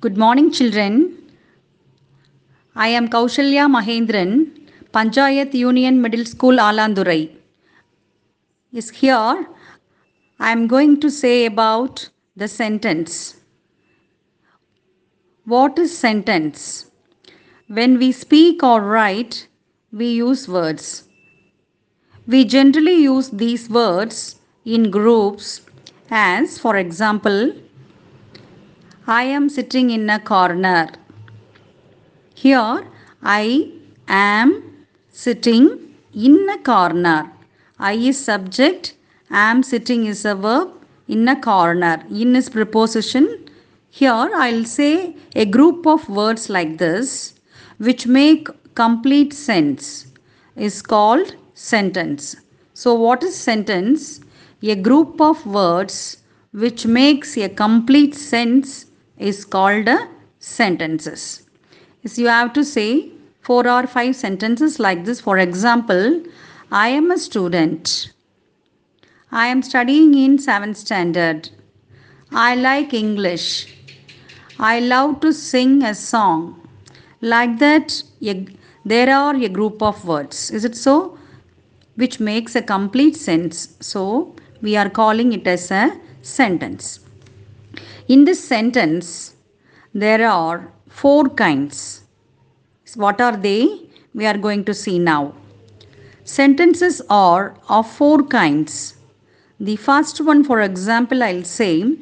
Good morning, children. I am Kousalya Mahendran, Panchayat Union Middle School, Alandurai. Is here I am going to say about the sentence. What is sentence? When we speak or write, we use words. We generally use these words in groups as, for example, I am sitting in a corner. Here, I am sitting in a corner. I is subject, am sitting is a verb, in a corner. In is preposition. Here, I'll say a group of words like this which make complete sense is called sentence. So, what is sentence? A group of words which makes a complete sense is called sentences. So, you have to say four or five sentences like this. For example, I am a student. I am studying in 7th standard. I like English. I love to sing a song. Like that, there are a group of words. Is it so? Which makes a complete sense. So, we are calling it as a sentence. In this sentence, there are four kinds. What are they? We are going to see now. Sentences are of four kinds. The first one, for example, I'll say,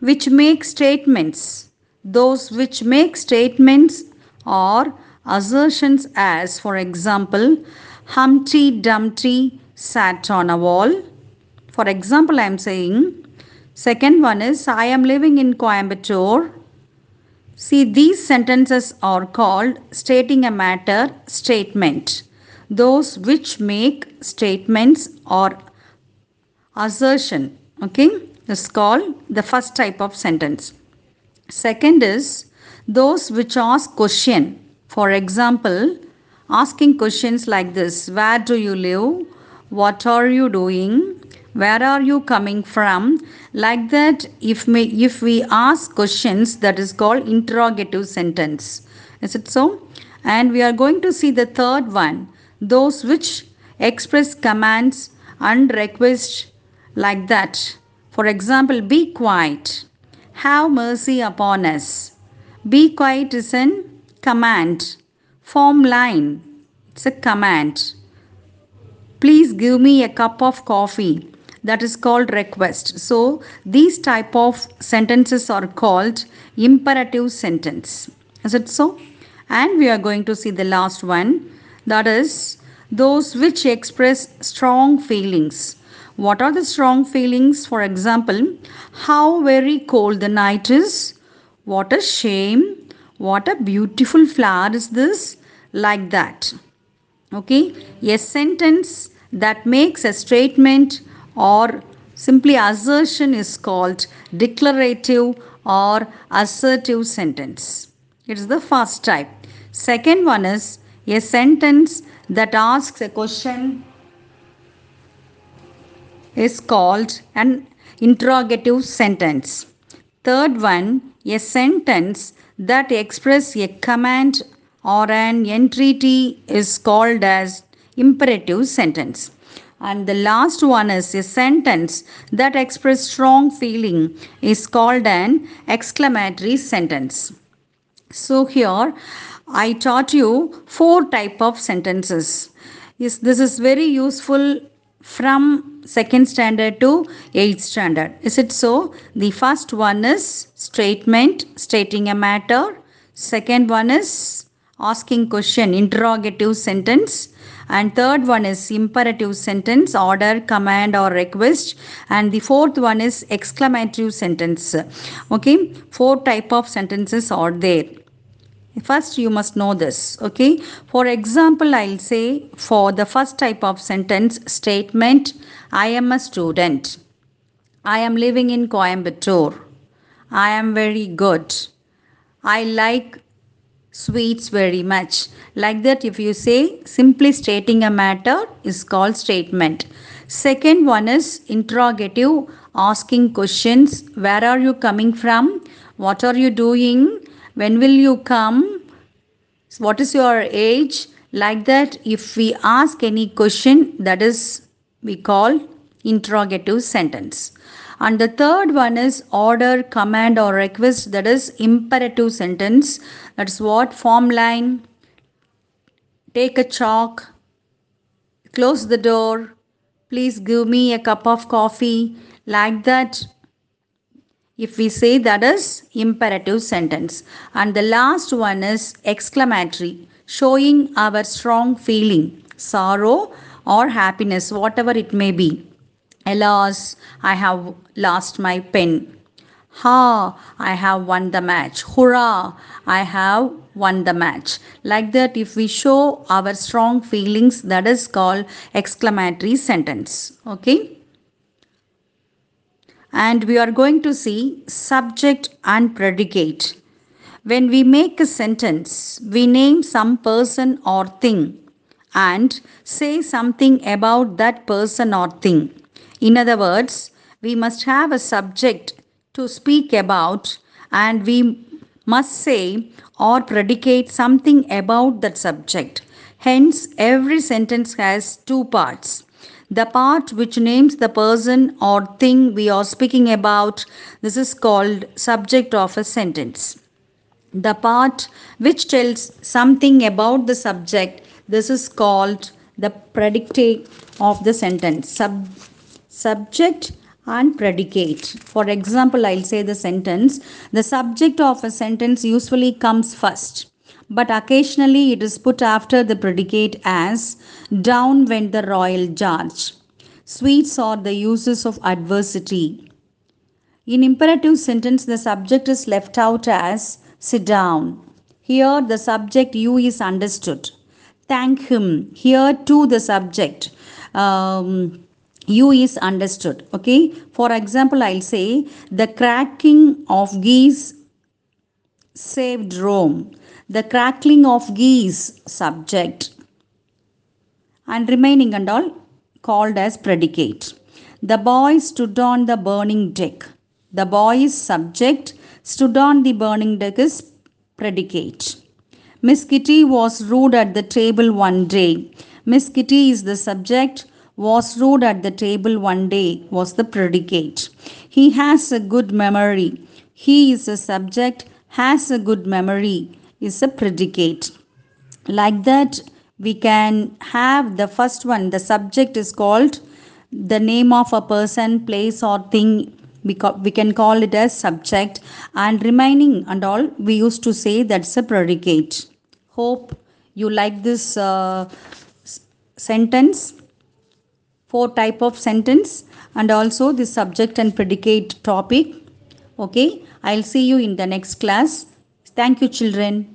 which make statements. Those which make statements or assertions, as for example, Humpty Dumpty sat on a wall. For example, I am saying, second one is, I am living in Coimbatore. See, these sentences are called stating a matter statement. Those which make statements or assertion. Okay, is called the first type of sentence. Second is those which ask question. For example, asking questions like this Where do you live? What are you doing? Where are you coming from? Like that, if we, if we ask questions, that is called interrogative sentence. Is it so? And we are going to see the third one those which express commands and requests like that. For example, be quiet. Have mercy upon us. Be quiet is an command. Form line. It's a command. Please give me a cup of coffee. That is called request. So these type of sentences are called imperative sentence. Is it so? And we are going to see the last one. That is those which express strong feelings. What are the strong feelings? For example, how very cold the night is. What a shame. What a beautiful flower is this. Like that. Okay. A sentence that makes a statement or simply assertion is called declarative or assertive sentence. It is the first type. Second one is a sentence that asks a question is called an interrogative sentence. Third one, a sentence that expresses a command or an entreaty is called as imperative sentence. And the last one is a sentence that expresses strong feeling is called an exclamatory sentence. So here I taught you four type of sentences. Yes, this is very useful from second standard to eighth standard. Is it so? The first one is statement, stating a matter. Second one is asking question, interrogative sentence. And third one is imperative sentence, order, command or request. And the fourth one is exclamatory sentence. Okay, four type of sentences are there. First, you must know this. Okay. For example, I'll say for the first type of sentence statement, I am a student. I am living in Coimbatore. I am very good. I like sweets very much. Like that, if you say simply stating a matter is called statement. Second one is interrogative, asking questions. Where are you coming from? what are you doing when will you come what is your age like that if we ask any question that is we call interrogative sentence. And the third one is order command or request. That is imperative sentence. That's what form line take a chalk close the door please give me a cup of coffee. Like that if we say that is imperative sentence. And the last one is exclamatory showing our strong feeling sorrow or happiness whatever it may be alas i have lost my pen. Ha i have won the match. Hurrah i have won the match. Like that if we show our strong feelings that is called exclamatory sentence. Okay? And we are going to see subject and predicate. When we make a sentence, we name some person or thing and say something about that person or thing. In other words, we must have a subject to speak about and we must say or predicate something about that subject. Hence, every sentence has two parts. The part which names the person or thing we are speaking about this is called subject of a sentence. The part which tells something about the subject this is called the predicate of the sentence. Sub- subject and predicate for example i'll say the sentence the subject of a sentence usually comes first but occasionally it is put after the predicate as down went the Royal George. Sweets are the uses of adversity. In imperative sentence, the subject is left out as sit down. Here, the subject you is understood. Thank him. Here, too, the subject um, you is understood. Okay. For example, I'll say the cracking of geese saved Rome the crackling of geese subject and remaining and all called as predicate. The boy stood on the burning deck. The boy's subject stood on the burning deck is predicate. Miss Kitty was rude at the table one day. Miss Kitty is the subject was rude at the table one day was the predicate. He has a good memory. He is a subject has a good memory is a predicate. Like that, we can have the first one, the subject is called the name of a person, place, or thing. We, can call it as subject, and remaining and all, we used to say that's a predicate. Hope you like this uh, sentence four type of sentence and also the subject and predicate topic. Okay i'll see you in the next class. Thank you children